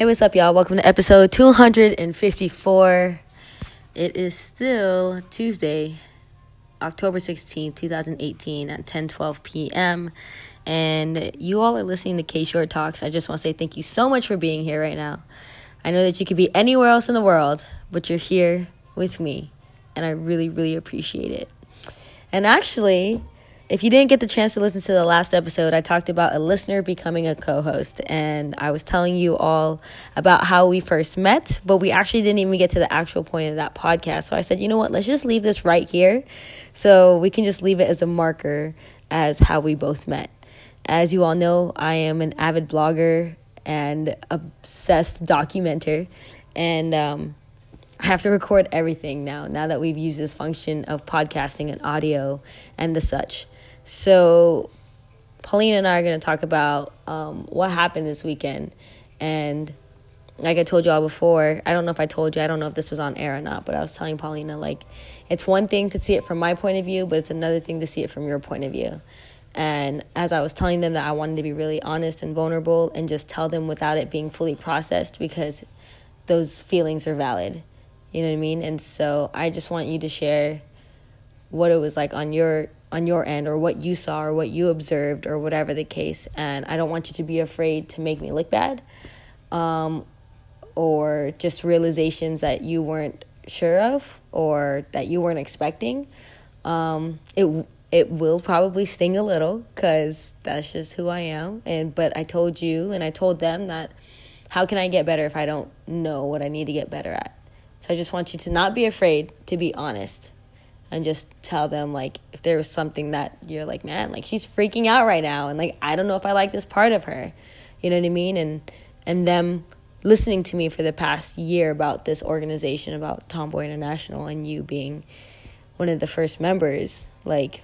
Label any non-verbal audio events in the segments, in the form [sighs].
Hey, what's up, y'all? Welcome to episode 254. It is still Tuesday, October 16th, 2018 at 10 12 p.m. And you all are listening to K Short Talks. I just want to say thank you so much for being here right now. I know that you could be anywhere else in the world, but you're here with me. And I really, really appreciate it. And actually, if you didn't get the chance to listen to the last episode, I talked about a listener becoming a co host. And I was telling you all about how we first met, but we actually didn't even get to the actual point of that podcast. So I said, you know what, let's just leave this right here. So we can just leave it as a marker as how we both met. As you all know, I am an avid blogger and obsessed documenter. And, um, I have to record everything now, now that we've used this function of podcasting and audio and the such. So, Paulina and I are going to talk about um, what happened this weekend. And like I told y'all before, I don't know if I told you, I don't know if this was on air or not, but I was telling Paulina, like, it's one thing to see it from my point of view, but it's another thing to see it from your point of view. And as I was telling them that I wanted to be really honest and vulnerable and just tell them without it being fully processed because those feelings are valid. You know what I mean? And so I just want you to share what it was like on your on your end or what you saw or what you observed or whatever the case. And i don't want you to be afraid to make me look bad um, or just realizations that you weren't sure of or that you weren't expecting. Um, it it will probably sting a little because that's just who i am. And but i told you and i told them that how can i get better if i don't know what i need to get better at? So i just want you to not be afraid to be honest and just tell them like if there was something that you're like man like she's freaking out right now and like i don't know if i like this part of her. You know what i mean? And and them listening to me for the past year about this organization about tomboy international and you being one of the first members like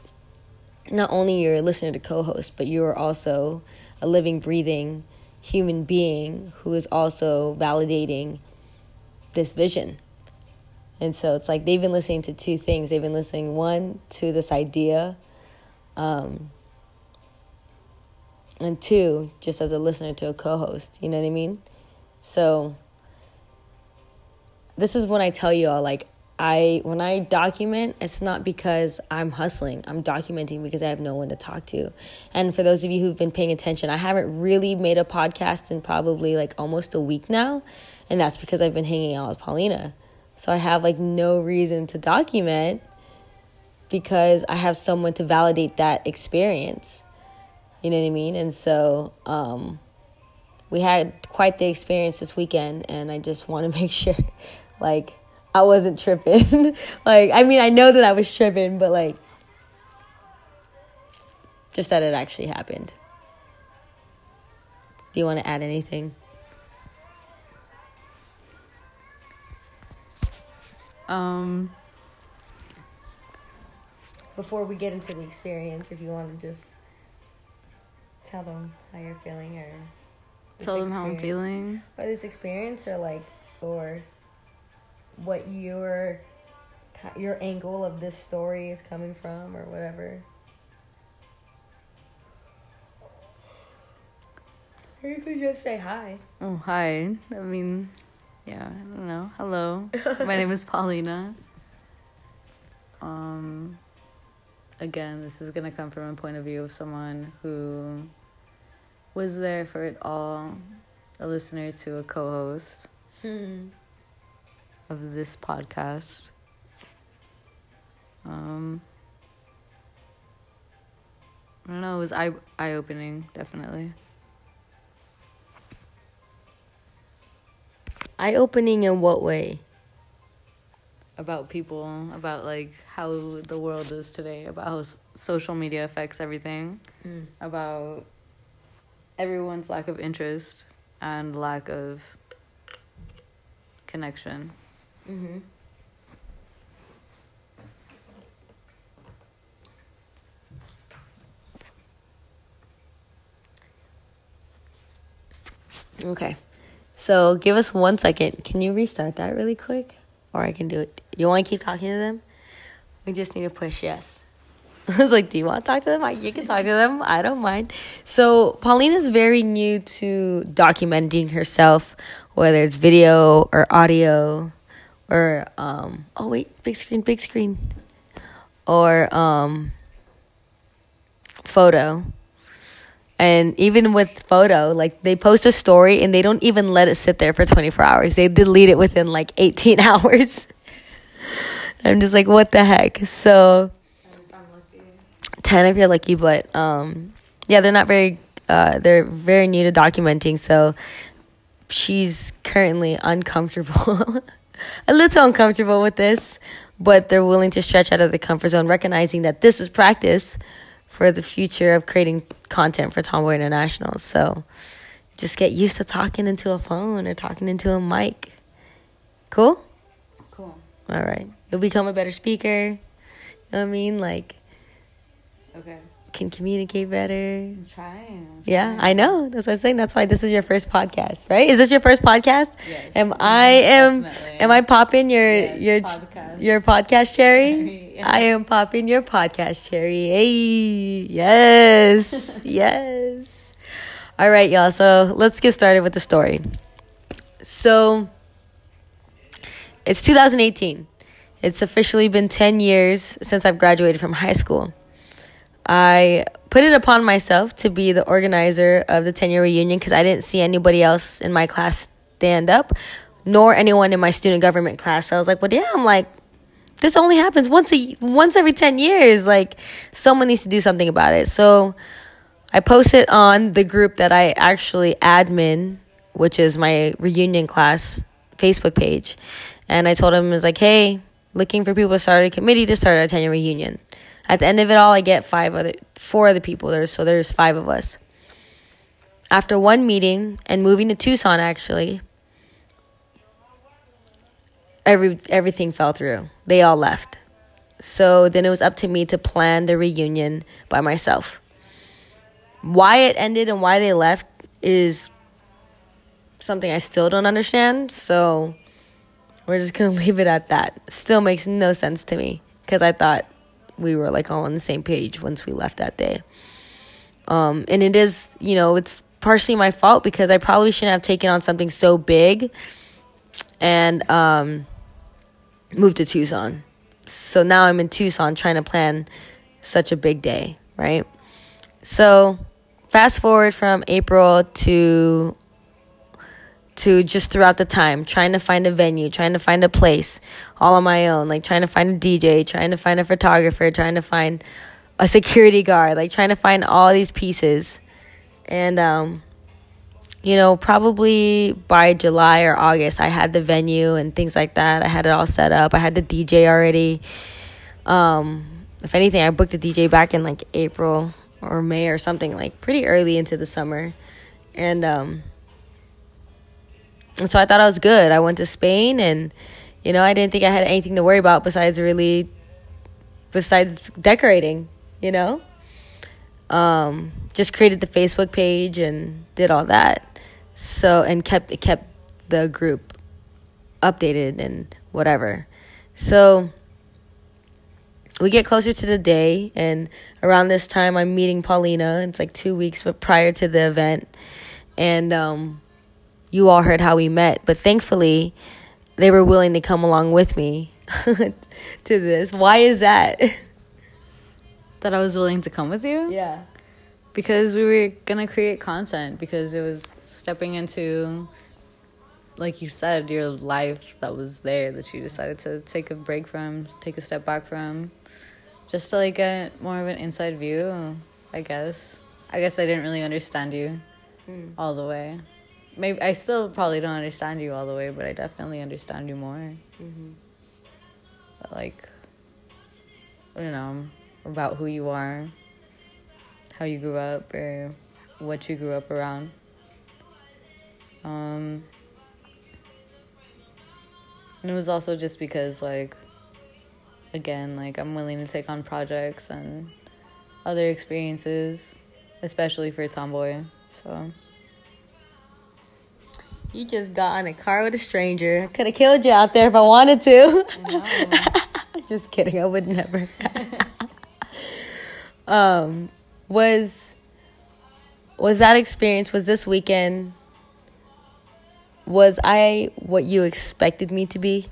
not only you're a listener to co-host but you are also a living breathing human being who is also validating this vision and so it's like they've been listening to two things. They've been listening, one, to this idea, um, and two, just as a listener to a co host. You know what I mean? So this is when I tell you all, like, I when I document, it's not because I'm hustling. I'm documenting because I have no one to talk to. And for those of you who've been paying attention, I haven't really made a podcast in probably like almost a week now, and that's because I've been hanging out with Paulina. So I have like no reason to document because I have someone to validate that experience. You know what I mean? And so um, we had quite the experience this weekend, and I just want to [laughs] make sure, like, I wasn't tripping. [laughs] like, I mean, I know that I was tripping, but like, just that it actually happened. Do you want to add anything? Um, Before we get into the experience, if you want to just tell them how you're feeling or tell them how I'm feeling. Or this experience, or like, or what your your angle of this story is coming from, or whatever. Or you could just say hi. Oh, hi. I mean, yeah, I don't know. Hello. My name is Paulina. Um again, this is going to come from a point of view of someone who was there for it all, a listener to a co-host of this podcast. Um I don't know, it was eye eye opening, definitely. Eye opening in what way? about people, about like how the world is today, about how social media affects everything, Mm. about everyone's lack of interest and lack of connection. Mm-hmm. Okay. So give us one second. Can you restart that really quick? Or I can do it. You want to keep talking to them? We just need to push yes. [laughs] I was like, "Do you want to talk to them? I, you can talk to them. I don't mind." So Paulina's very new to documenting herself, whether it's video or audio, or um. Oh wait, big screen, big screen, or um. Photo. And even with photo, like they post a story and they don't even let it sit there for 24 hours. They delete it within like 18 [laughs] hours. I'm just like, what the heck? So, 10 if you're lucky, but um, yeah, they're not very, uh, they're very new to documenting. So she's currently uncomfortable, [laughs] a little uncomfortable with this, but they're willing to stretch out of the comfort zone, recognizing that this is practice for the future of creating content for Tomboy International. So just get used to talking into a phone or talking into a mic. Cool? Cool. All right. You'll become a better speaker. You know what I mean? Like, Okay. Can communicate better. I'm trying. I'm Yeah, trying. I know. That's what I'm saying. That's why this is your first podcast, right? Is this your first podcast? Yes. Am I am Definitely. am I popping your Yes, your podcast. your podcast cherry? Cherry, yeah. I am popping your podcast cherry. Hey, yes, [laughs] yes. All right, y'all. So let's get started with the story. So it's 2018. It's officially been 10 years since I've graduated from high school. I put it upon myself to be the organizer of the 10 year reunion because I didn't see anybody else in my class stand up, nor anyone in my student government class. So I was like, well, yeah, I'm like, this only happens once a once every 10 years. Like, someone needs to do something about it. So I posted on the group that I actually admin, which is my reunion class Facebook page. And I told him, was like, hey, looking for people to start a committee to start a 10 year reunion. At the end of it all, I get five other, four other people. there, so there's five of us. After one meeting and moving to Tucson, actually, every, everything fell through. They all left. So then it was up to me to plan the reunion by myself. Why it ended and why they left is something I still don't understand. So we're just gonna [laughs] leave it at that. Still makes no sense to me because I thought we were like all on the same page once we left that day. Um, and it is, you know, it's partially my fault because I probably shouldn't have taken on something so big and um, moved to Tucson. So now I'm in Tucson trying to plan such a big day, right? So fast forward from April to to just throughout the time trying to find a venue trying to find a place all on my own like trying to find a dj trying to find a photographer trying to find a security guard like trying to find all these pieces. And um you know probably by july or august i had the venue and things like that. I had it all set up. I had the dj already. Um if anything i booked the dj back in like april or may or something like pretty early into the summer. And um and so I thought I was good. I went to Spain and you know, I didn't think I had anything to worry about besides really besides decorating, you know? Um just created the Facebook page and did all that. So and kept it kept the group updated and whatever. So we get closer to the day and around this time I'm meeting Paulina. It's like 2 weeks but prior to the event. And um you all heard how we met, but thankfully they were willing to come along with me [laughs] to this. Why is that? [laughs] That I was willing to come with you? Yeah. Because we were gonna create content because it was stepping into like you said, your life that was there that you decided to take a break from, take a step back from. Just to like get more of an inside view, I guess. I guess I didn't really understand you hmm. all the way. Maybe I still probably don't understand you all the way, but I definitely understand you more. But, like, I don't know about who you are, how you grew up, or what you grew up around. Um, and it was also just because, like, again, like I'm willing to take on projects and other experiences, especially for Tomboy. So. You just got on a car with a stranger. I could have killed you out there if I wanted to. No. [laughs] just kidding. I would never. [laughs] um, was was that experience? Was this weekend? Was I what you expected me to be?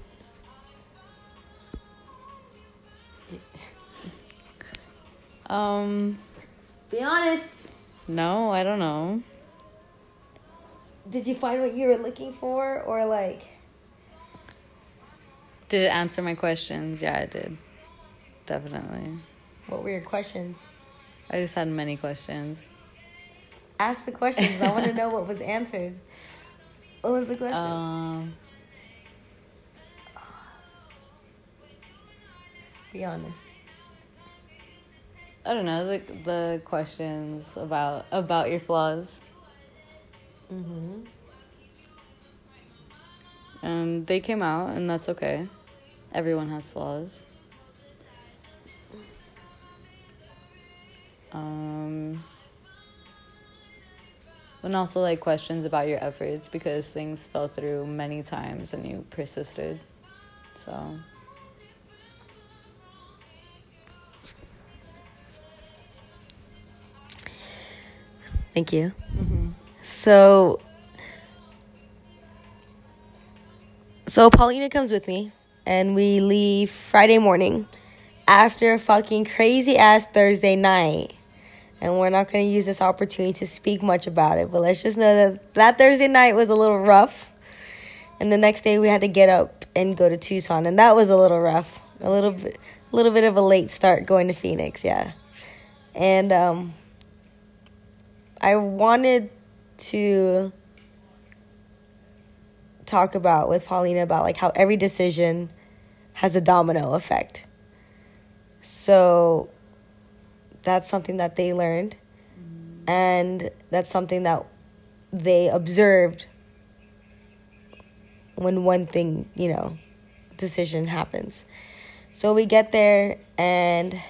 Um, Be honest. no, I don't know. Did you find what you were looking for, or like? Did it answer my questions? Yeah, it did. Definitely. What were your questions? I just had many questions. Ask the questions. I want to know what was [laughs] answered. What was the question? Um, Be honest. I don't know the the questions about about your flaws, Mm-hmm. and they came out, and that's okay. Everyone has flaws. Um, and also like questions about your efforts because things fell through many times and you persisted. So Thank you. So, so Paulina comes with me, and we leave Friday morning after a fucking crazy ass Thursday night. And we're not going to use this opportunity to speak much about it, but let's just know that that Thursday night was a little rough. And the next day we had to get up and go to Tucson, and that was a little rough. A little bit, a little bit of a late start going to Phoenix, yeah. And um, I wanted to talk about with Paulina about like how every decision has a domino effect. So that's something that they learned and that's something that they observed when one thing, you know, decision happens. So we get there and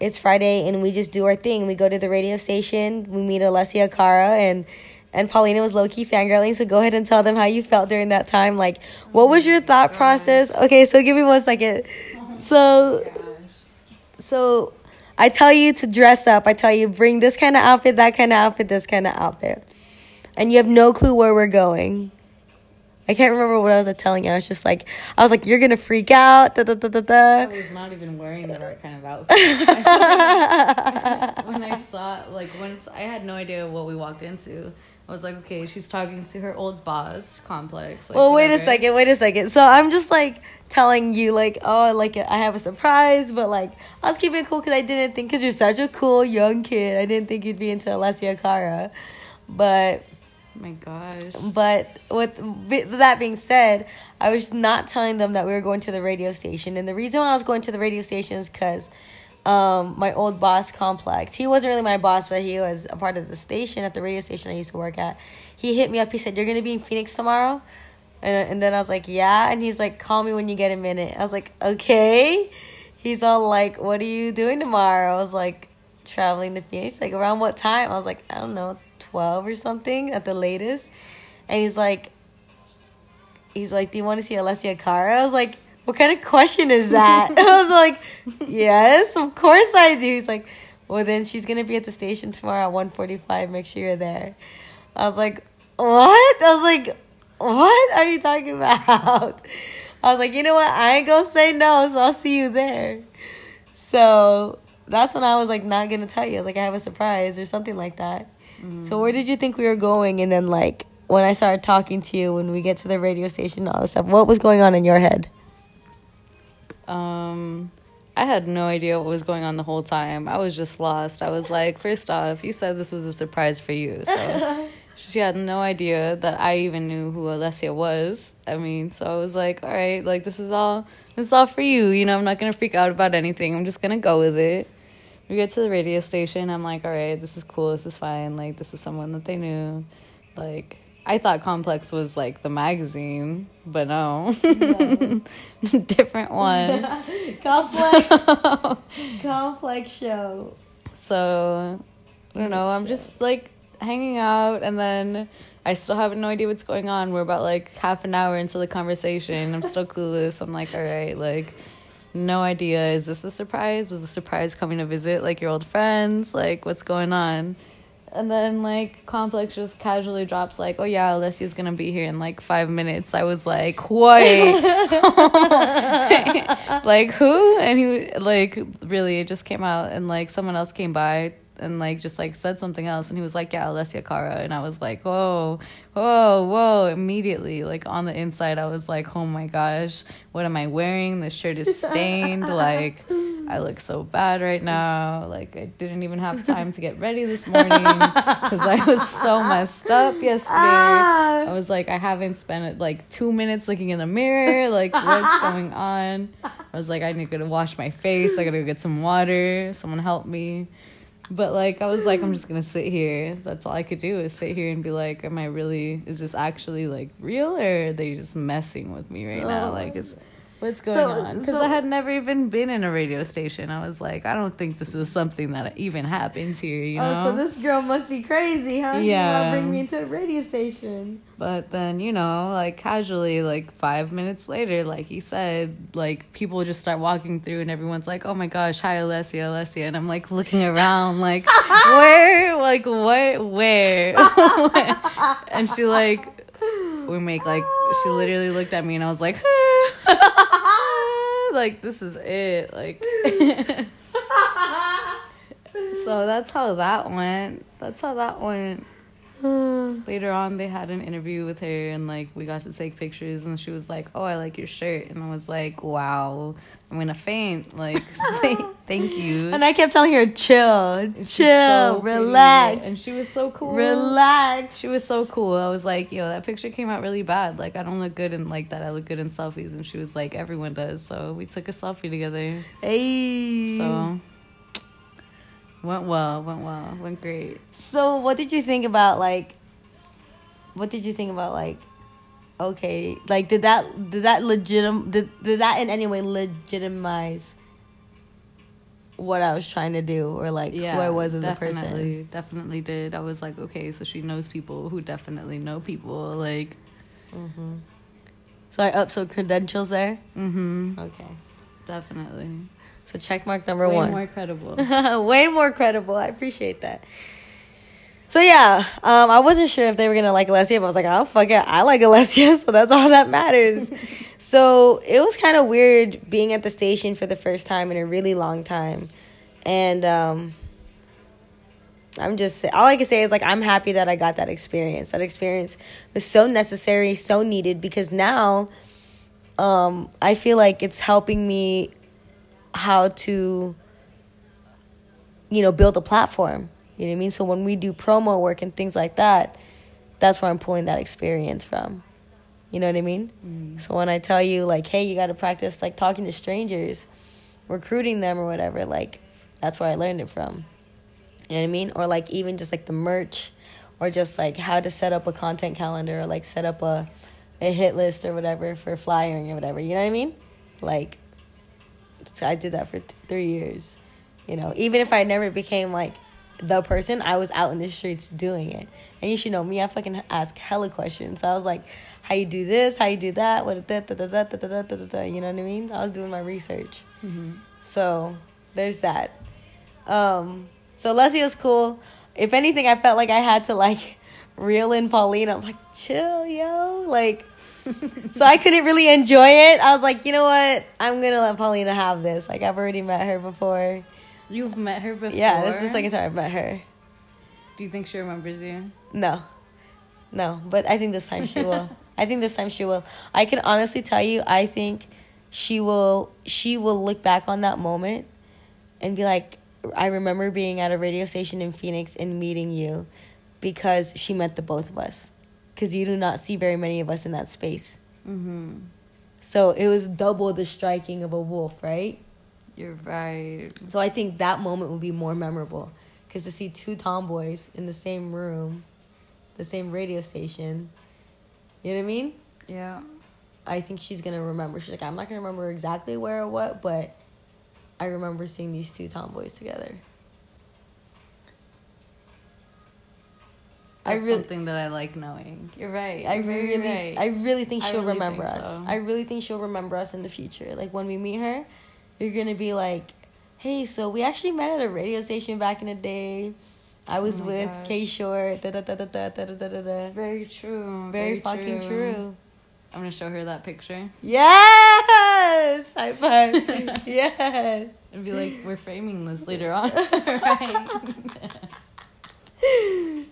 it's Friday and we just do our thing. We go to the radio station, we meet Alessia Cara and and Paulina was low key fangirling, so go ahead and tell them how you felt during that time. Like, what was your thought process? Okay, so give me one second. So, so I tell you to dress up. I tell you bring this kind of outfit, that kind of outfit, this kind of outfit, and you have no clue where we're going. I can't remember what I was telling you. I was just like, I was like, you're gonna freak out. Da, da, da, da, da. I was not even wearing the right kind of outfit. [laughs] when I saw, like, once I had no idea what we walked into, I was like, okay, she's talking to her old boss complex. Like, Well, wait a second. Wait a second. So I'm just like telling you, like, oh, like I have a surprise, but like I was keeping it cool because I didn't think because you're such a cool young kid. I didn't think you'd be into Alessia Cara, but my gosh. but with that being said, I was not telling them that we were going to the radio station, and the reason why I was going to the radio station is because um, my old boss complex. He wasn't really my boss, but he was a part of the station at the radio station I used to work at. He hit me up. He said, "You're gonna be in Phoenix tomorrow," and and then I was like, "Yeah," and he's like, "Call me when you get a minute." I was like, "Okay." He's all like, "What are you doing tomorrow?" I was like, "Traveling to Phoenix." Like around what time? I was like, "I don't know, twelve or something at the latest." And he's like, he's like, "Do you want to see Alessia Cara?" I was like, "What kind of question is that?" [laughs] I was like, "Yes, of course I do." He's like, "Well, then she's gonna be at the station tomorrow at one forty-five. Make sure you're there." I was like, "What?" I was like, "What are you talking [laughs] about?" I was like, "You know what? I ain't gonna say no, so I'll see you there." So that's when I was like, not gonna tell you. I was like, I have a surprise or something like that. So where did you think we were going? And then like when I started talking to you, when we get to the radio station, and all this stuff, what was going on in your head? Um, I had no idea what was going on the whole time. I was just lost. I was like, first off, you said this was a surprise for you, so [laughs] she had no idea that I even knew who Alessia was. I mean, so I was like, all right, like this is all this is all for you. You know, I'm not gonna freak out about anything. I'm just gonna go with it. We get to the radio station. I'm like, all right, this is cool. This is fine. Like, this is someone that they knew. Like, I thought Complex was like the magazine, but no, [laughs] different one. [laughs] Complex, [laughs] complex show. So I don't know. I'm just like hanging out, and then I still have no idea what's going on. We're about like half an hour into the conversation. I'm still clueless. I'm like, all right, like no idea. Is this a surprise? Was a surprise coming to visit like your old friends? Like, what's going on? And then like Complex just casually drops like, oh yeah, Alessia's gonna be here in like five minutes. I was like, wait, [laughs] [laughs] like who? And he like really it just came out and like someone else came by and like just like said something else and he was like yeah alessia cara and i was like whoa whoa whoa immediately like on the inside i was like oh my gosh what am i wearing? This shirt is [laughs] stained like i look so bad right now like i didn't even have time to get ready this morning [laughs] because i was so messed up yesterday. Ah. I was like i haven't spent like two minutes looking in the mirror like what's [laughs] going on? I was like i need to go wash my face i gotta go get some water someone help me but like I was like, I'm just gonna sit here. That's all I could do is sit here and be like, Am I really is this actually like real or are they just messing with me right now? Oh, like it's what's going So- on? Because so- I had never even been in a radio station. I was like, I don't think this is something that even happens here, you know? Oh, so this girl must be crazy, huh? You Yeah. wanna bring me to a radio station. But then, you know, like casually, like five minutes later, like he said, like people just start walking through and everyone's like, oh my gosh, hi, Alessia, Alessia. And I'm like looking around, like, [laughs] where? Like, what? Where? [laughs] and she, like, we make, like, she literally looked at me and I was like, [laughs] like, this is it. Like, [laughs] so that's how that went. That's how that went [sighs] later on they had an interview with her and like we got to take pictures and she was like oh i like your shirt and i was like wow i'm gonna faint like [laughs] thank, you And I kept telling her, chill, chill, so pretty. relax, and she was so cool relax. she was so cool i was like yo that picture came out really bad like i don't look good in like that i look good in selfies and she was like everyone does so we took a selfie together Hey. so went well went well went great So, what did you think about like? What did you think about like? Okay, like did that did that legitim did, did that in any way legitimize what I was trying to do or like who I was as a person? definitely, Definitely did. I was like, okay, so she knows people who definitely know people. Like, So I up some credentials there. mm-hmm, Okay, definitely. so check mark number Way one. Way more credible. [laughs] Way more credible. I appreciate that. So yeah, um, I wasn't sure if they were gonna like Alessia, but I was like, oh fuck it, I like Alessia, [laughs] so that's all that matters. [laughs] so it was kind of weird being at the station for the first time in a really long time, and um, I'm just all I can say is like I'm happy that I got that experience. That experience was so necessary, so needed because now, um, I feel like it's helping me how to you know, build a platform. You know what I mean? So when we do promo work and things like that, that's where I'm pulling that experience from. You know what I mean? Mm. So when I tell you like, hey, you got to practice like talking to strangers, recruiting them or whatever, like that's where I learned it from. You know what I mean? Or like even just like the merch or just like how to set up a content calendar or like set up a a hit list or whatever for flyering or whatever. You know what I mean? Like so I did that for t- 3 years. You know, even if I never became like the person, I was out in the streets doing it. And you should know me, I fucking ask hella questions. So I was like, how you do this, how you do that, what da, da, da, da, da, da, da, da, da, you know what I mean? I was doing my research. So there's that. Um, so Leslie was cool. If anything, I felt like I had to like [laughs] reel in Paulina. I'm like, chill, yo. Like, [laughs] so I couldn't really enjoy it. I was like, you know what? I'm gonna let Paulina have this. Like, I've already met her before. You've met her before. Yeah, this is the second time I've met her. Do you think she remembers you? No, no, but I think this time she will. [laughs] I think this time she will. I can honestly tell you, I think she will. She will look back on that moment and be like, I remember being at a radio station in Phoenix and meeting you because she met the both of us. Because you do not see very many of us in that space. Mm-hmm. So it was double the striking of a wolf, right? You're right. So I think that moment will be more memorable. Because to see two tomboys in the same room, the same radio station, you know what I mean? Yeah. I think she's gonna remember. She's like, I'm not gonna remember exactly where or what, but I remember seeing these two tomboys together. I That's really, something that I like knowing. You're right. I really, right. I really think she'll really remember think us. so. I really think she'll remember us in the future. Like when we meet her, You're gonna be like, hey, so we actually met at a radio station back in the day. I was Oh with gosh. K Short. Da da da da da da da da da. da. Very true. Very, fucking true. I'm gonna show her that picture Yes! [laughs] High five. [laughs] yes. and be like, we're framing this later [laughs] on, right?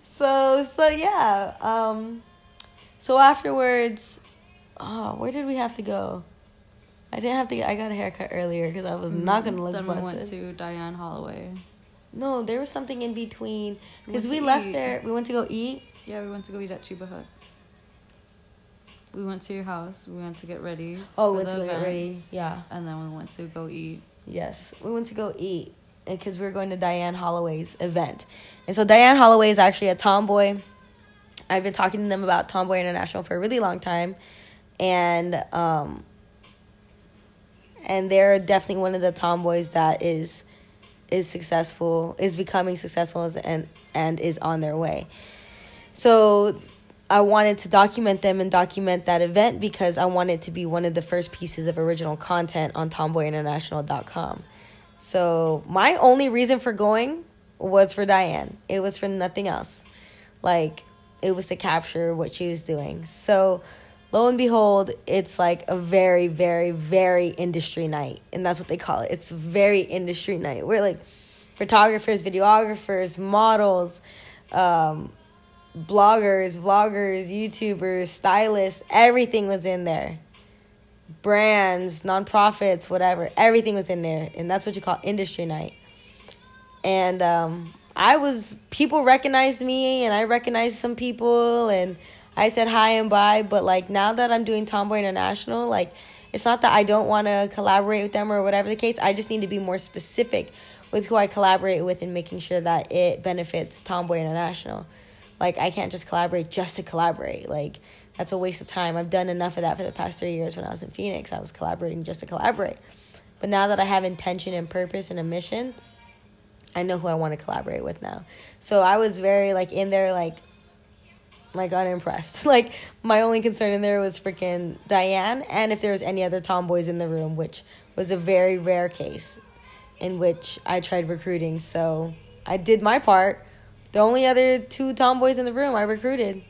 So so yeah. Um so afterwards, oh, where did we have to go? I didn't have to get I got a haircut earlier because I was not gonna look Then we busted. went to Diane Holloway. no, there was something in between because went we left eat. there. We went to go eat. Yeah, we went to go eat at Cheba Hut. We went to your house. We went to get ready. Oh, we went to get ready. Yeah. And then we went to go eat. Yes, we went to go eat because we were going to Diane Holloway's event, and so Diane Holloway is actually a tomboy. I've been talking to them about Tomboy International for a really long time, and um, and they're definitely one of the tomboys that is is successful, is becoming successful, and and is on their way. So I wanted to document them and document that event because I wanted to be one of the first pieces of original content on tomboyinternational.com. So my only reason for going was for Diane. It was for nothing else. Like it was to capture what she was doing. So lo and behold, it's like a very, very, very industry night. And that's what they call it. It's very industry night. We're like photographers, videographers, models, um, bloggers, vloggers, YouTubers, stylists, everything was in there. Brands, nonprofits, whatever, everything was in there. And that's what you call industry night. And um, I was, people recognized me and I recognized some people and I said hi and bye. But like now that I'm doing Tomboy International, like it's not that I don't want to collaborate with them or whatever the case. I just need to be more specific with who I collaborate with and making sure that it benefits Tomboy International. Like I can't just collaborate just to collaborate. Like that's a waste of time. I've done enough of that for the past three years when I was in Phoenix. I was collaborating just to collaborate. But now that I have intention and purpose and a mission, I know who I want to collaborate with now. So I was very like in there like like unimpressed. [laughs] Like my only concern in there was freaking Diane and if there was any other tomboys in the room, which was a very rare case in which I tried recruiting. So I did my part. The only other two tomboys in the room I recruited.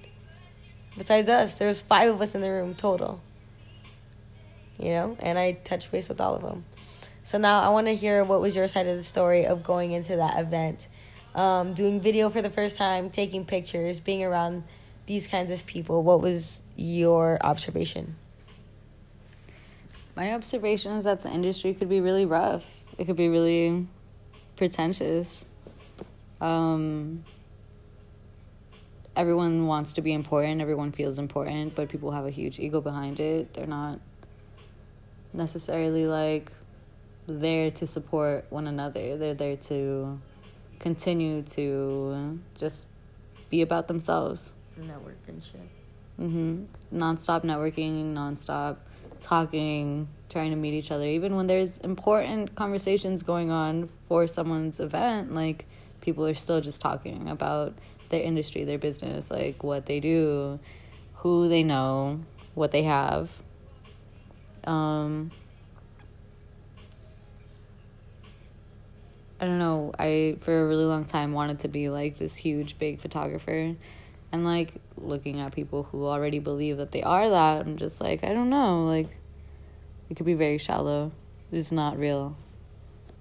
Besides us, there was five of us in the room total. You know, and I touched base with all of them. So now I want to hear what was your side of the story of going into that event, um, doing video for the first time, taking pictures, being around these kinds of people. What was your observation? My observation is that the industry could be really rough. It could be really pretentious. Um, everyone wants to be important, everyone feels important, but people have a huge ego behind it. They're not necessarily like there to support one another. They're there to continue to just be about themselves. Network and shit. hmm Nonstop networking, nonstop talking, trying to meet each other. Even when there's important conversations going on for someone's event, like people are still just talking about their industry, their business, like what they do, who they know, what they have. Um, I don't know. I for a really long time wanted to be like this huge big photographer. And like looking at people who already believe that they are that, I'm just like, I don't know, like it could be very shallow. There's not real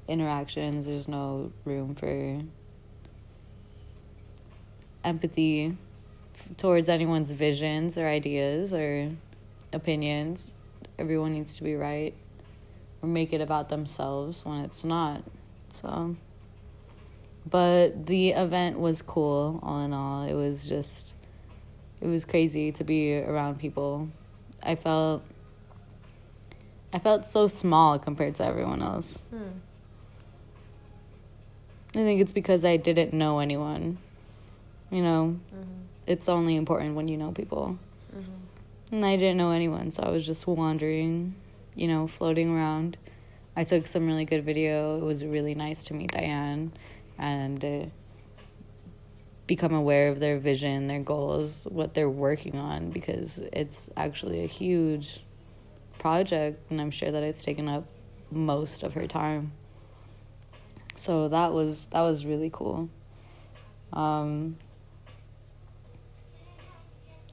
interactions. There's no room for empathy towards anyone's visions or ideas or opinions. Everyone needs to be right or make it about themselves when it's not. So, but the event was cool all in all. It was just, it was crazy to be around people. I felt, I felt so small compared to everyone else. Hmm. I think it's because I didn't know anyone. You know, mm-hmm. it's only important when you know people. Mm-hmm. And I didn't know anyone, so I was just wandering, you know, floating around. I took some really good video. It was really nice to meet Diane and uh, become aware of their vision, their goals, what they're working on, because it's actually a huge project, and I'm sure that it's taken up most of her time. So that was that was really cool. Um,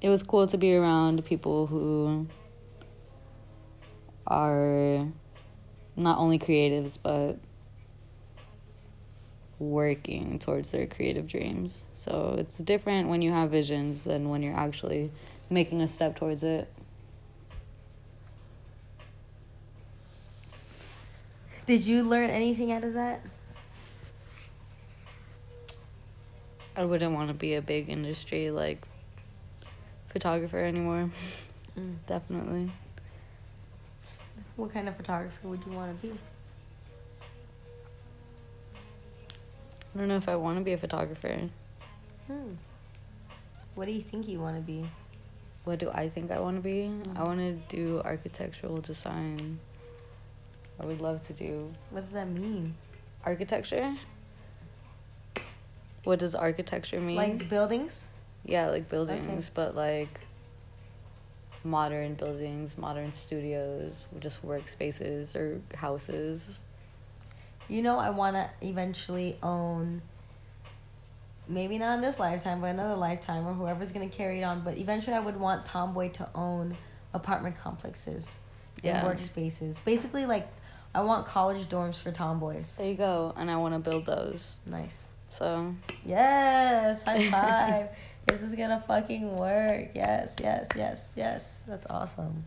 it was cool to be around people who are not only creatives but working towards their creative dreams. So it's different when you have visions than when you're actually making a step towards it. Did you learn anything out of that? I wouldn't want to be a big industry like photographer anymore. Mm. [laughs] Definitely. What kind of photographer would you want to be? I don't know if I want to be a photographer. Hmm. What do you think you want to be? What do I think I want to be? Mhm. I want to do architectural design. I would love to do What does that mean? architecture. What does architecture mean? Like buildings? yeah, like buildings, but like modern buildings, modern studios, just workspaces or houses. You know, I want to eventually own, maybe not in this lifetime, but another lifetime, or whoever's going to carry it on. But eventually, I would want Tomboy to own apartment complexes Yeah. and workspaces. Basically, like, I want college dorms for tomboys. There you go, and I want to build those. Nice. So Yes, high [laughs] five. this is going to fucking work. Yes, yes, yes, yes. That's awesome.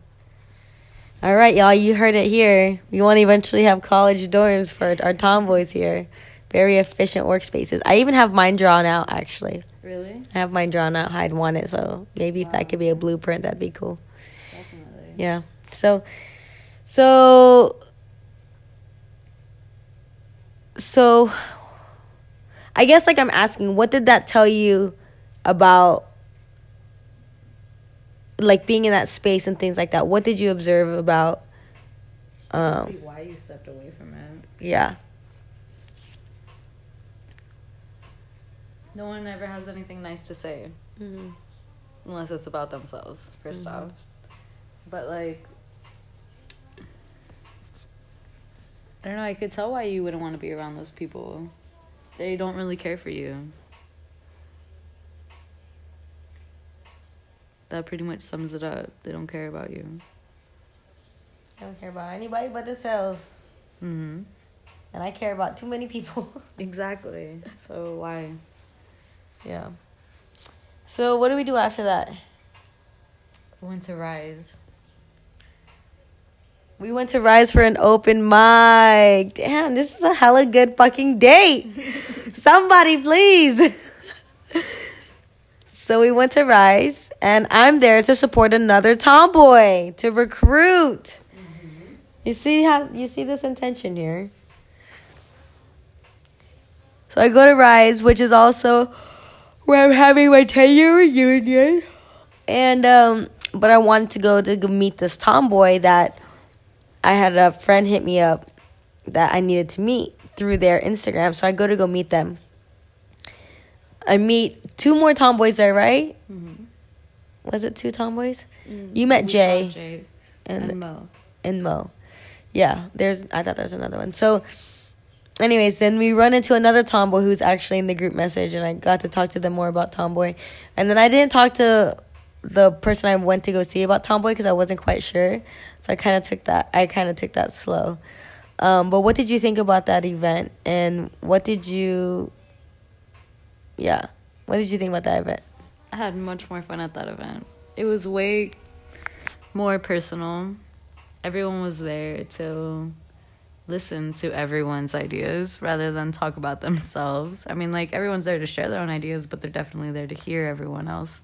All right, y'all, you heard it here. We want to eventually have college dorms for our tomboys here. Very efficient workspaces. I even have mine drawn out, actually. really, I have mine drawn out how I'd want it, so maybe if that could be a blueprint, that'd be cool. definitely. Yeah. So, so, so, I guess like I'm asking, what did that tell you about like being in that space and things like that? What did you observe about? Um, see why you stepped away from it. yeah. No one ever has anything nice to say unless it's about themselves 1st Mhm. off. But like, I don't know. I could tell why you wouldn't want to be around those people. They don't really care for you. That pretty much sums it up. They don't care about you. I don't care about anybody but themselves, hmm and I care about too many people. [laughs] Exactly. So why? yeah. So what do we do after that? We went to Rise. We went to Rise for an open mic. Damn, this is a hella good fucking date. [laughs] Somebody, please. [laughs] so we went to Rise, and I'm there to support another tomboy to recruit. You see how you see this intention here. So I go to Rise, which is also where I'm having my 10 year reunion. And um but I wanted to go to meet this tomboy that I had a friend hit me up that I needed to meet through their Instagram. So I go to go meet them. I meet two more tomboys there, right? Mm-hmm. Was it two tomboys? You met Jay Jay and and Mo. and Mo. Yeah, there's I thought there was another one. So anyways, then we run into another tomboy who's actually in the group message and I got to talk to them more about tomboy. And then I didn't talk to the person I went to go see about tomboy because I wasn't quite sure. So I kind of took that I kind of took that slow. Um, but what did you think about that event and what did you Yeah. What did you think about that event? I had much more fun at that event. It was way more personal. Everyone was there to listen to everyone's ideas rather than talk about themselves. I mean, like, everyone's there to share their own ideas, but they're definitely there to hear everyone else.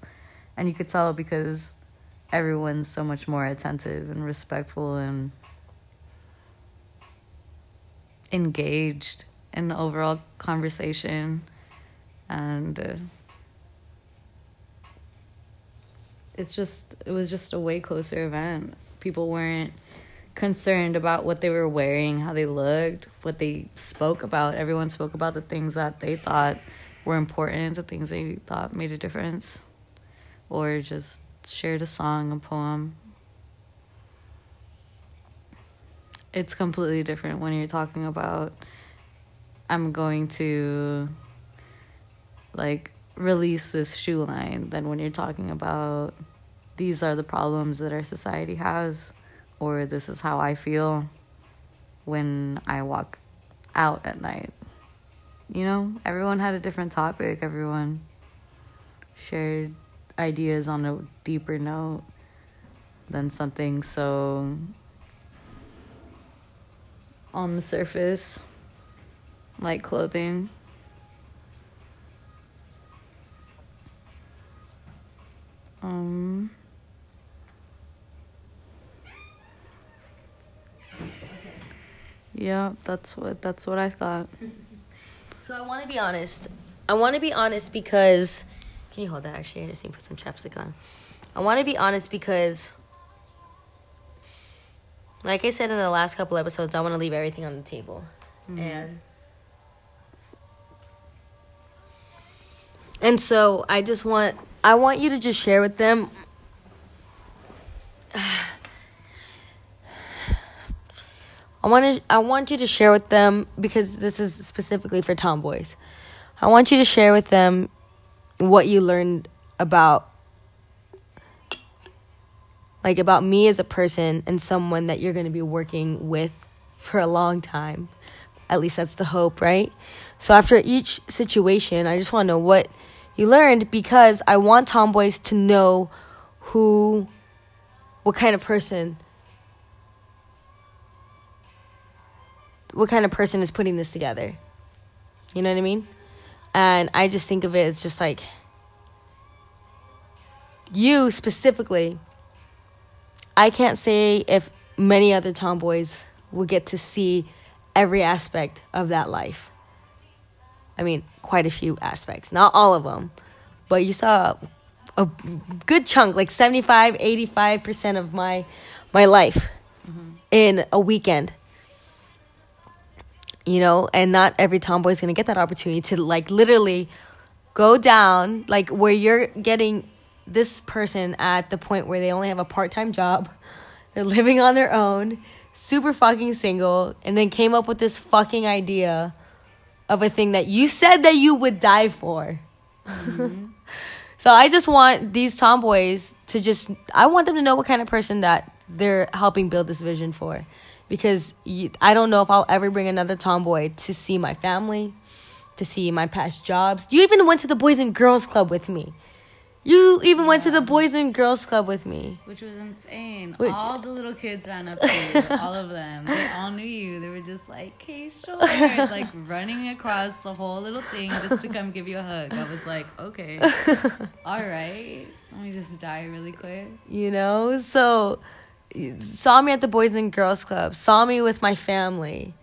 And you could tell because everyone's so much more attentive and respectful and engaged in the overall conversation. And. Uh, it's just it was just a way closer event. People weren't concerned about what they were wearing, how they looked, what they spoke about. Everyone spoke about the things that they thought were important, the things they thought made a difference, or just shared a song, a poem. it's completely different when you're talking about I'm going to like release this shoe line than when you're talking about these are the problems that our society has or this is how I feel when I walk out at night. You know, everyone had a different topic, everyone shared ideas on a deeper note than something so on the surface like clothing. Um Yeah, that's what that's what I thought. So I want to be honest. I want to be honest because can you hold that actually? I just need to put some chapstick on. I want to be honest because like I said in the last couple episodes, I want to leave everything on the table. Mm-hmm. And And so I just want I want you to just share with them I want to I want you to share with them because this is specifically for tomboys. I want you to share with them what you learned about like about me as a person and someone that you're going to be working with for a long time. At least that's the hope, right? So after each situation, I just want to know what you learned because I want tomboys to know who what kind of person what kind of person is putting this together. You know what I mean? And I just think of it as just like you specifically. I can't say if many other tomboys will get to see every aspect of that life. I mean, quite a few aspects, not all of them, but you saw a good chunk, like 75, 85% of my my life mm-hmm. in a weekend you know, and not every tomboy is going to get that opportunity to like literally go down like where you're getting this person at the point where they only have a part-time job. [laughs] They're living on their own, super fucking single, and then came up with this fucking idea of a thing that you said that you would die for. Mm-hmm. [laughs] so I just want these tomboys to just I want them to know what kind of person that they're helping build this vision for because you, I don't know if I'll ever bring another tomboy to see my family, to see my past jobs. You even went to the Boys and Girls Club with me. You even yeah. went to the Boys and Girls Club with me. Which was insane. Which, all the little kids ran up to you. all of them. They all knew you. They were just like, sure. [laughs] like running across the whole little thing just to come give you a hug. I was like, okay. [laughs] all right. Let me just die really quick. You know? So saw me at the Boys and Girls Club, saw me with my family,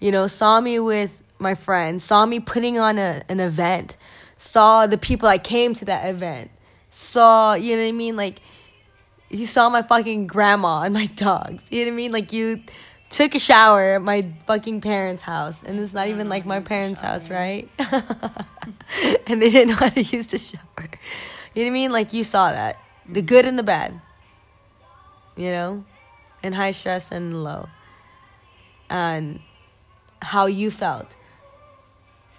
you know, saw me with my friends, saw me putting on a, an event, saw the people I came to that event, saw, you know what I mean? Like, you saw my fucking grandma and my [laughs] dogs, you know what I mean? Like, you took a shower at my fucking parents' house, and it's not even like my parents' house, right? [laughs] and they didn't know how to use the shower. You know what I mean? Like, you saw that. The good and the bad you know, And high stress and low. And how you felt,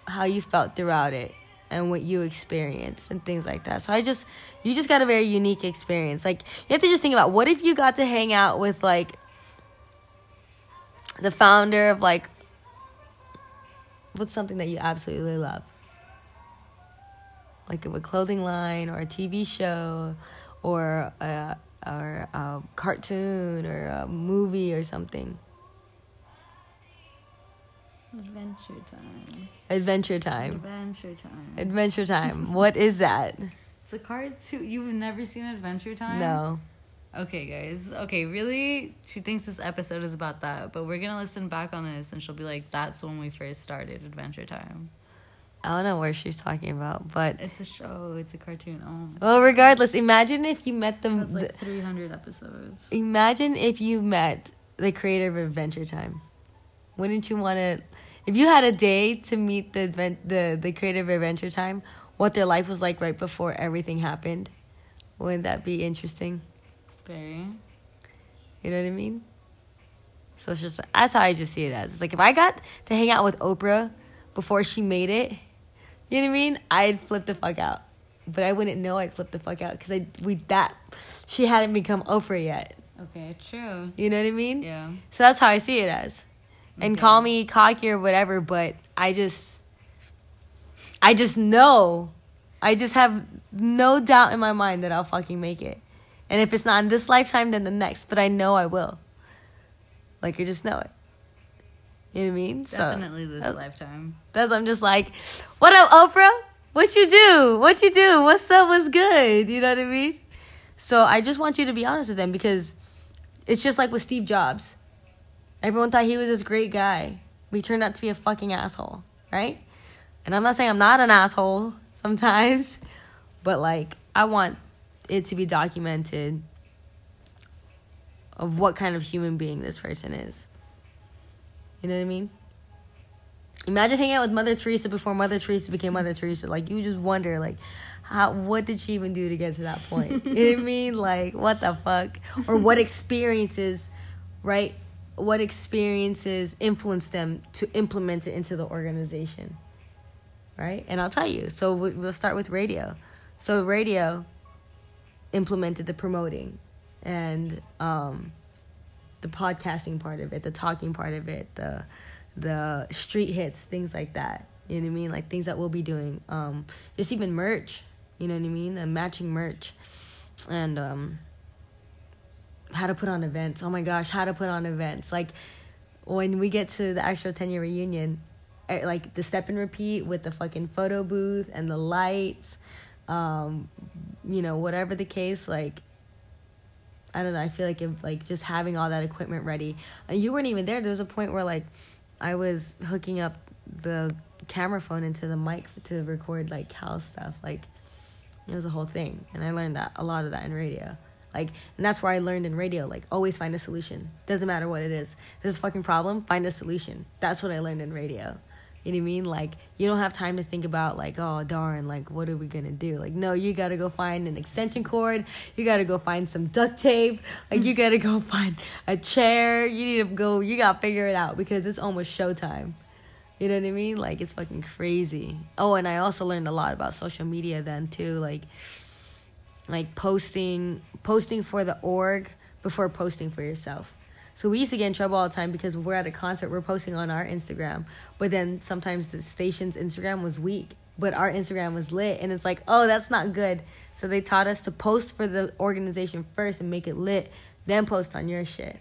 how you felt throughout it, and what you experience and things like that. So I just, you just got a very unique experience. Like, you have to just think about what if you got to hang out with, like, the founder of, like, what's something that you absolutely love? Like a clothing line or a TV show or a or a cartoon or a movie or something. Adventure time. Adventure time. Adventure time. Adventure time. [laughs] what is that? It's a cartoon. You've never seen Adventure Time? No. Okay, guys. Okay, really? She thinks this episode is about that, but we're gonna listen back on this and she'll be like, that's when we first started Adventure Time. I don't know where she's talking about, but it's a show. It's a cartoon. Oh. Well, regardless, imagine if you met them. It's like three hundred episodes. Imagine if you met the creator of Adventure Time. Wouldn't you want to? If you had a day to meet the the the creator of Adventure Time, what their life was like right before everything happened, wouldn't that be interesting? Very. You know what I mean? So it's just that's how I just see it as. It's like if I got to hang out with Oprah before she made it, you know what I mean? I'd flip the fuck out. But I wouldn't know I'd flip the fuck out because I we that she hadn't become Oprah yet. Okay, true. You know what I mean? Yeah. So that's how I see it as. And Okay. call me cocky or whatever, but I just I just know. I just have no doubt in my mind that I'll fucking make it. And if it's not in this lifetime, then the next. But I know I will. Like I just know it. You know what I mean? Definitely this uh, lifetime. That's I'm just like, what up, Oprah? What you do? What you do? What's up? What's good? You know what I mean? So I just want you to be honest with them because it's just like with Steve Jobs. Everyone thought he was this great guy, he turned out to be a fucking asshole, right? And I'm not saying I'm not an asshole sometimes, [laughs] but like I want it to be documented of what kind of human being this person is. You know what I mean? Imagine hanging out with Mother Teresa before Mother Teresa became Mother Teresa. Like you just wonder, like, how what did she even do to get to that point? you know what I mean? Like, what the fuck? Or what [laughs] experiences, right? What experiences influenced them to implement it into the organization, right? And I'll tell you. So we- we'll start with radio. So radio implemented the promoting and um, the podcasting part of it, the talking part of it, the the street hits, things like that. You know what I mean? Like things that we'll be doing. Um, just even merch. You know what I mean? And matching merch, and um, how to put on events. Oh my gosh, how to put on events. Like when we get to the actual ten year reunion, eh, like the step and repeat with the fucking photo booth and the lights. Um, you know, whatever the case, like I don't know. I feel like if, like just having all that equipment ready. You weren't even there. There was a point where like I was hooking up the camera phone into the mic to record like Cal stuff. Like it was a whole thing, and I learned that a lot of that in radio. Like, and that's where I learned in radio. Like, always find a solution. Doesn't matter what it is. There's a fucking problem. Find a solution. That's what I learned in radio. You know what I mean? Like, you don't have time to think about like, oh darn, like what are we gonna do? Like, no, you gotta go find an extension cord. You gotta go find some duct tape. Like, you gotta go [laughs] find a chair. You need to go. You gotta figure it out because it's almost showtime. You know what I mean? Like, it's fucking crazy. Oh, and I also learned a lot about social media then too. Like, like posting posting for the org before posting for yourself. So we used to get in trouble all the time because we're at a concert, we're posting on our Instagram, but then sometimes the station's Instagram was weak, but our Instagram was lit, and it's like, oh, that's not good. So they taught us to post for the organization first and make it lit, then post on your shit.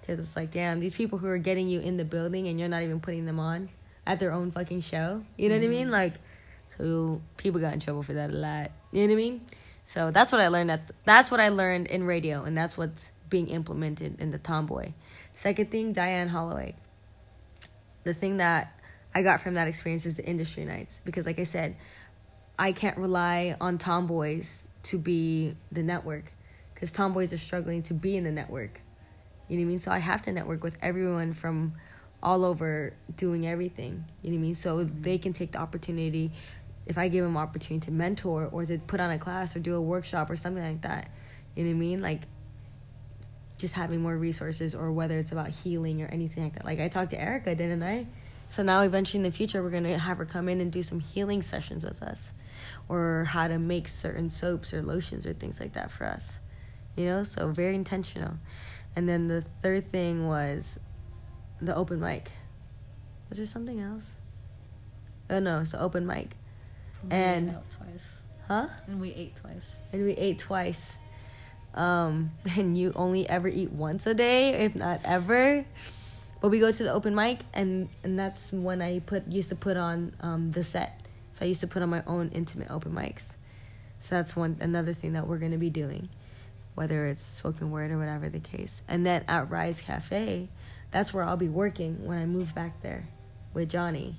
Because it's like, damn, these people who are getting you in the building and you're not even putting them on at their own fucking show. You know what I mm-hmm. mean? Like, so people got in trouble for that a lot. You know what I mean? So that's what I learned. At that's what I learned in radio, and that's what's being implemented in the Tomboy. Second thing, Diane Holloway. The thing that I got from that experience is the industry nights because, like I said, I can't rely on Tomboys to be the network because Tomboys are struggling to be in the network. You know what I mean? So I have to network with everyone from all over doing everything. You know what I mean? So they can take the opportunity if I give them opportunity to mentor or to put on a class or do a workshop or something like that. You know what I mean? Like just having more resources or whether it's about healing or anything like that. Like I talked to Erica, didn't I? So now eventually in the future we're gonna have her come in and do some healing sessions with us. Or how to make certain soaps or lotions or things like that for us. You know, so very intentional. And then the third thing was the open mic. Was there something else? Oh no, it's the open mic. And- out twice. Huh? And we ate twice. and we ate twice. Um, [laughs] and you only ever eat once a day, if not ever. But we go to the open mic, and and that's when I put used to put on um, the set. So I used to put on my own intimate open mics. So that's one another thing that we're gonna be doing, whether it's spoken word or whatever the case. And then at Rise Cafe, that's where I'll be working when I move back there with Johnny.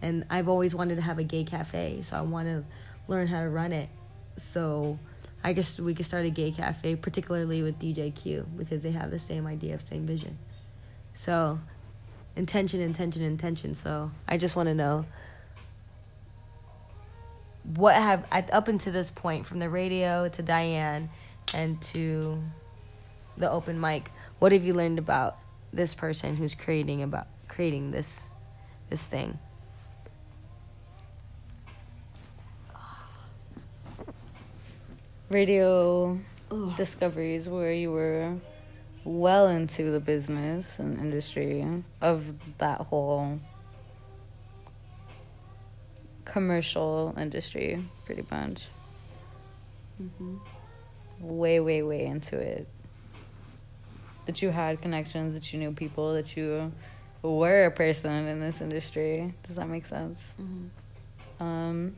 And I've always wanted to have a gay cafe, so I want to learn how to run it. So I guess we could start a gay cafe, particularly with DJ Q, because they have the same idea of same vision. So intention, intention, intention. So I just want to know what have up until this point, from the radio to Diane, and to the open mic, what have you learned about this person who's creating about creating this this thing? Radio discoveries where you were well into the business and industry of that whole commercial industry, pretty much. Mm-hmm. Way, way, way into it. That you had connections, that you knew people, that you were a person in this industry. Does that make sense? Mm-hmm. Um,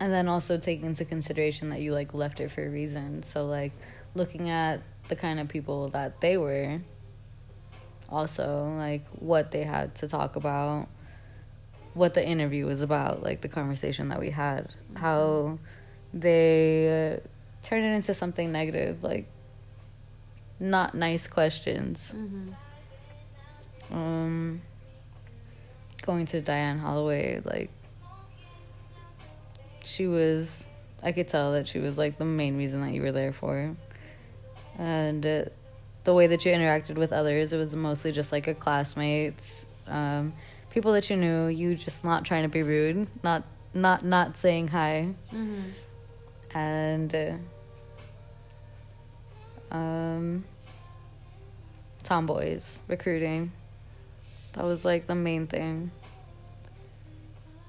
and then also take into consideration that you like left it for a reason. So like looking at the kind of people that they were, also like what they had to talk about what the interview was about, like the conversation that we had, how they uh, turned it into something negative, like not nice questions. Mm-hmm. Um, going to Diane Holloway, like she was, I could tell that she was like the main reason that you were there for, and uh, the way that you interacted with others, it was mostly just like a classmates. Um, people that you knew, you just not trying to be rude, not not not saying hi, mm-hmm. and uh, um, tomboys recruiting. That was like the main thing.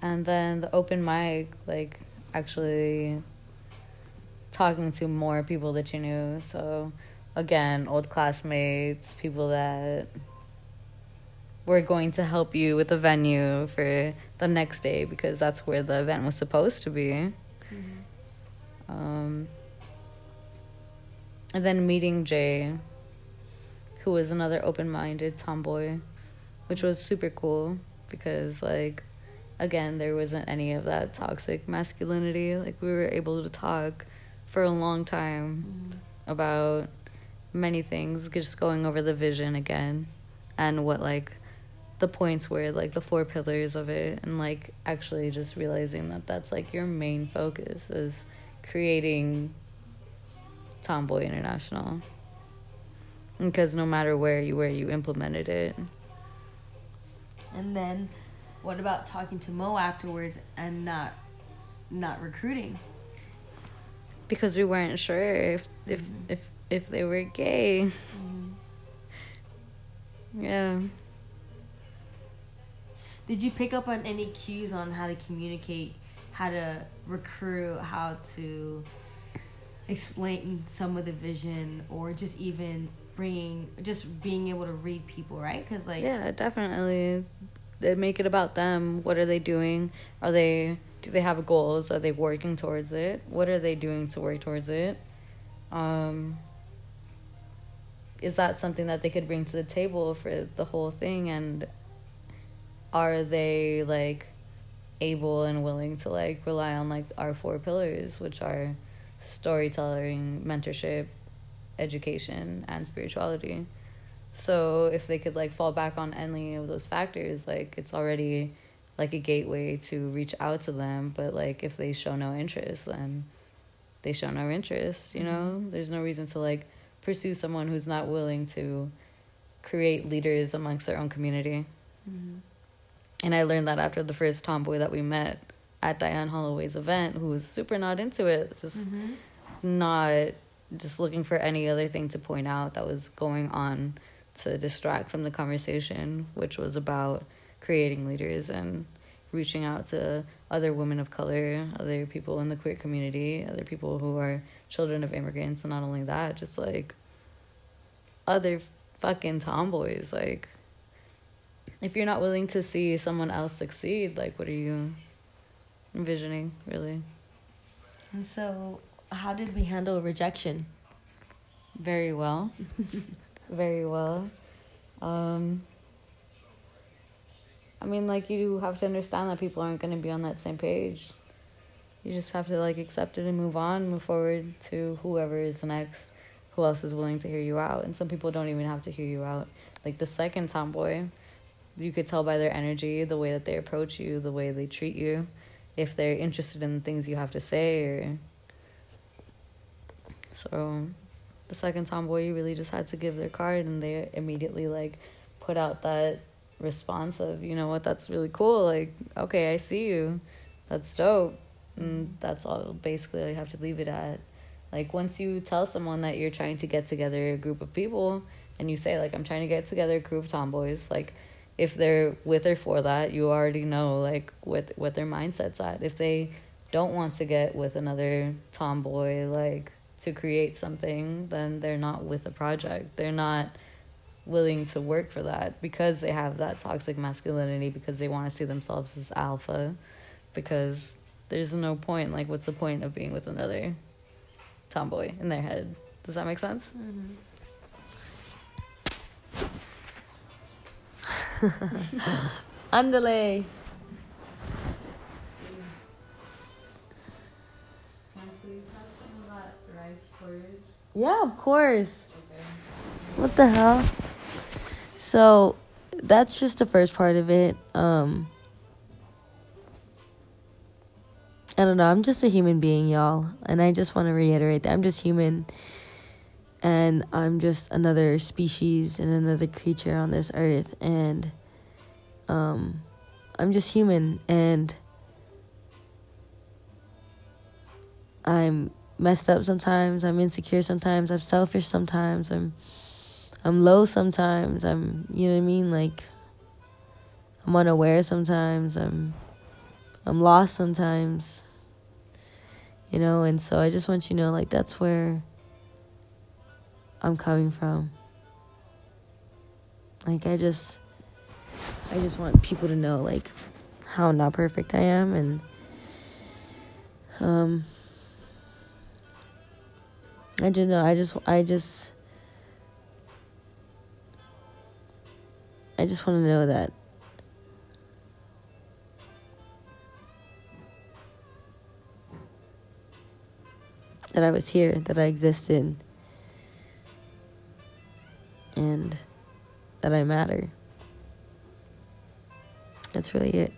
And then the open mic, like actually talking to more people that you knew. So again, old classmates, people that we're going to help you with the venue for the next day because that's where the event was supposed to be. Mm-hmm. Um, and then meeting Jay, who was another open minded tomboy, which was super cool because, like, again, there wasn't any of that toxic masculinity. Like, we were able to talk for a long time mm-hmm. about many things, just going over the vision again and what, like, the points were, like the four pillars of it and like actually just realizing that that's like your main focus is creating tomboy international because no matter where you where you implemented it and then what about talking to mo afterwards and not not recruiting because we weren't sure if if mm-hmm. if if they were gay mm-hmm. yeah did you pick up on any cues on how to communicate, how to recruit, how to explain some of the vision, or just even bringing, just being able to read people, right? Because like yeah, definitely, they make it about them. What are they doing? Are they do they have goals? Are they working towards it? What are they doing to work towards it? Um, is that something that they could bring to the table for the whole thing and are they like able and willing to like rely on like our four pillars which are storytelling mentorship education and spirituality so if they could like fall back on any of those factors like it's already like a gateway to reach out to them but like if they show no interest then they show no interest you know mm-hmm. there's no reason to like pursue someone who's not willing to create leaders amongst their own community mm-hmm. And I learned that after the first tomboy that we met at Diane Holloway's event, who was super not into it, just mm-hmm. not just looking for any other thing to point out that was going on to distract from the conversation, which was about creating leaders and reaching out to other women of color, other people in the queer community, other people who are children of immigrants, and not only that, just like other fucking tomboys. Like, if you're not willing to see someone else succeed, like what are you envisioning, really? And so, how did we handle rejection? Very well. [laughs] Very well. Um, I mean, like, you have to understand that people aren't going to be on that same page. You just have to, like, accept it and move on, move forward to whoever is next, who else is willing to hear you out. And some people don't even have to hear you out. Like, the second tomboy, you could tell by their energy, the way that they approach you, the way they treat you, if they're interested in the things you have to say or so the second tomboy you really just had to give their card and they immediately like put out that response of you know what? That's really cool. Like okay i see you. That's dope. And that's all basically i have to leave it at. Like once you tell someone that you're trying to get together a group of people and you say like i'm trying to get together a group of tomboys like if they're with or for that you already know like what what their mindset's at. If they don't want to get with another tomboy like to create something then they're not with a project they're not willing to work for that because they have that toxic masculinity because they want to see themselves as alpha because there's no point like what's the point of being with another tomboy in their head does that make sense Mm-hmm. [laughs] Andale. Yeah, of course. Okay. What the hell? So that's just the first part of it. Um I don't know, I'm just a human being, y'all. And I just want to reiterate that I'm just human and I'm just another species and another creature on this earth and um I'm just human and I'm messed up sometimes, I'm insecure sometimes, I'm selfish sometimes, I'm I'm low sometimes. I'm, you know what I mean? Like, I'm unaware sometimes. I'm, I'm lost sometimes. You know, and so I just want you to know, like, that's where I'm coming from. Like, I just, I just want people to know, like, how not perfect I am, and, um, I just know, I just, I just. I just want to know that that I was here, that I existed, and that I matter. That's really it.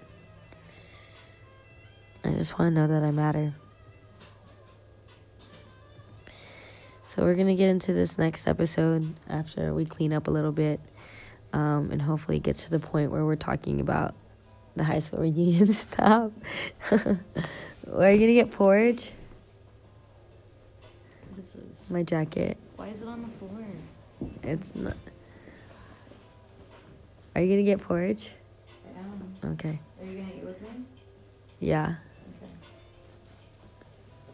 I just want to know that I matter. So we're going to get into this next episode after we clean up a little bit um, and hopefully get to the point where we're talking about the high school [laughs] reunion stuff. [laughs] Are you gonna get porridge? What is this? My jacket. Why is it on the floor? It's not. Are you gonna get porridge? I am. Okay. Are you gonna eat with me? Yeah.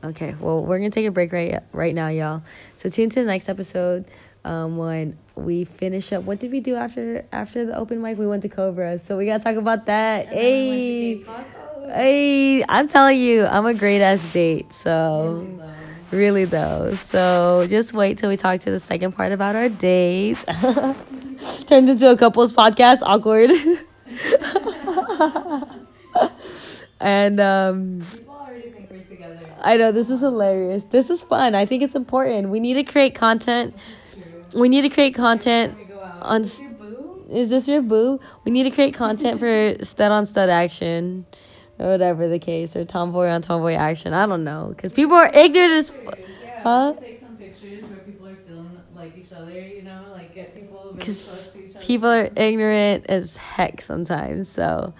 Okay. Well, we're gonna take a break right right now, y'all. So tune to the next episode. Um, when we finish up, what did we do after after the open mic? We went to Cobra, so we gotta talk about that. Hey. Hey, I'm telling you, I'm a great ass date. So, really though. So, just wait till we talk to the second part about our dates. [laughs] Turns into a couples podcast, awkward. [laughs] [laughs] and um People already think we're together. I know this is hilarious. This is fun. I think it's important. We need to create content. We need to create content We go out. on Is this your boo? is this your boo? We need to create content for [laughs] stud on stud action, or whatever the case, or tomboy on tomboy action. I don't know, because people are ignorant as. Yeah, Huh? we take some pictures where people are feeling like each other, you know, like get people really 'Cause close to each other. people are ignorant as heck sometimes. So,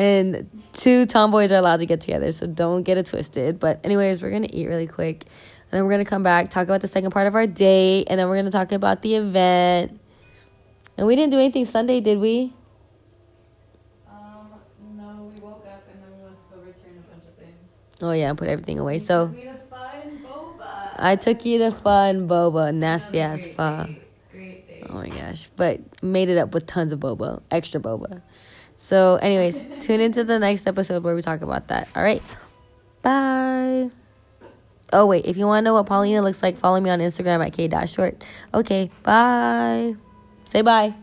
and two tomboys are allowed to get together, so don't get it twisted. But anyways, we're gonna eat really quick, and then we're gonna come back talk about the second part of our date, and then we're gonna talk about the event. And we didn't do anything Sunday, did we? Um, no, we woke up and then we went to go return a bunch of things. Oh yeah, put everything away. You So. took me to fun boba. I took you to fun boba, nasty ass great pho. date. Great date. Oh my gosh. But made it up with tons of boba, extra boba. So, anyways, tune into the next episode where we talk about that. All right. Bye. Oh, wait. If you want to know what Paulina looks like, follow me on Instagram at k-short. Okay. Bye. Say bye.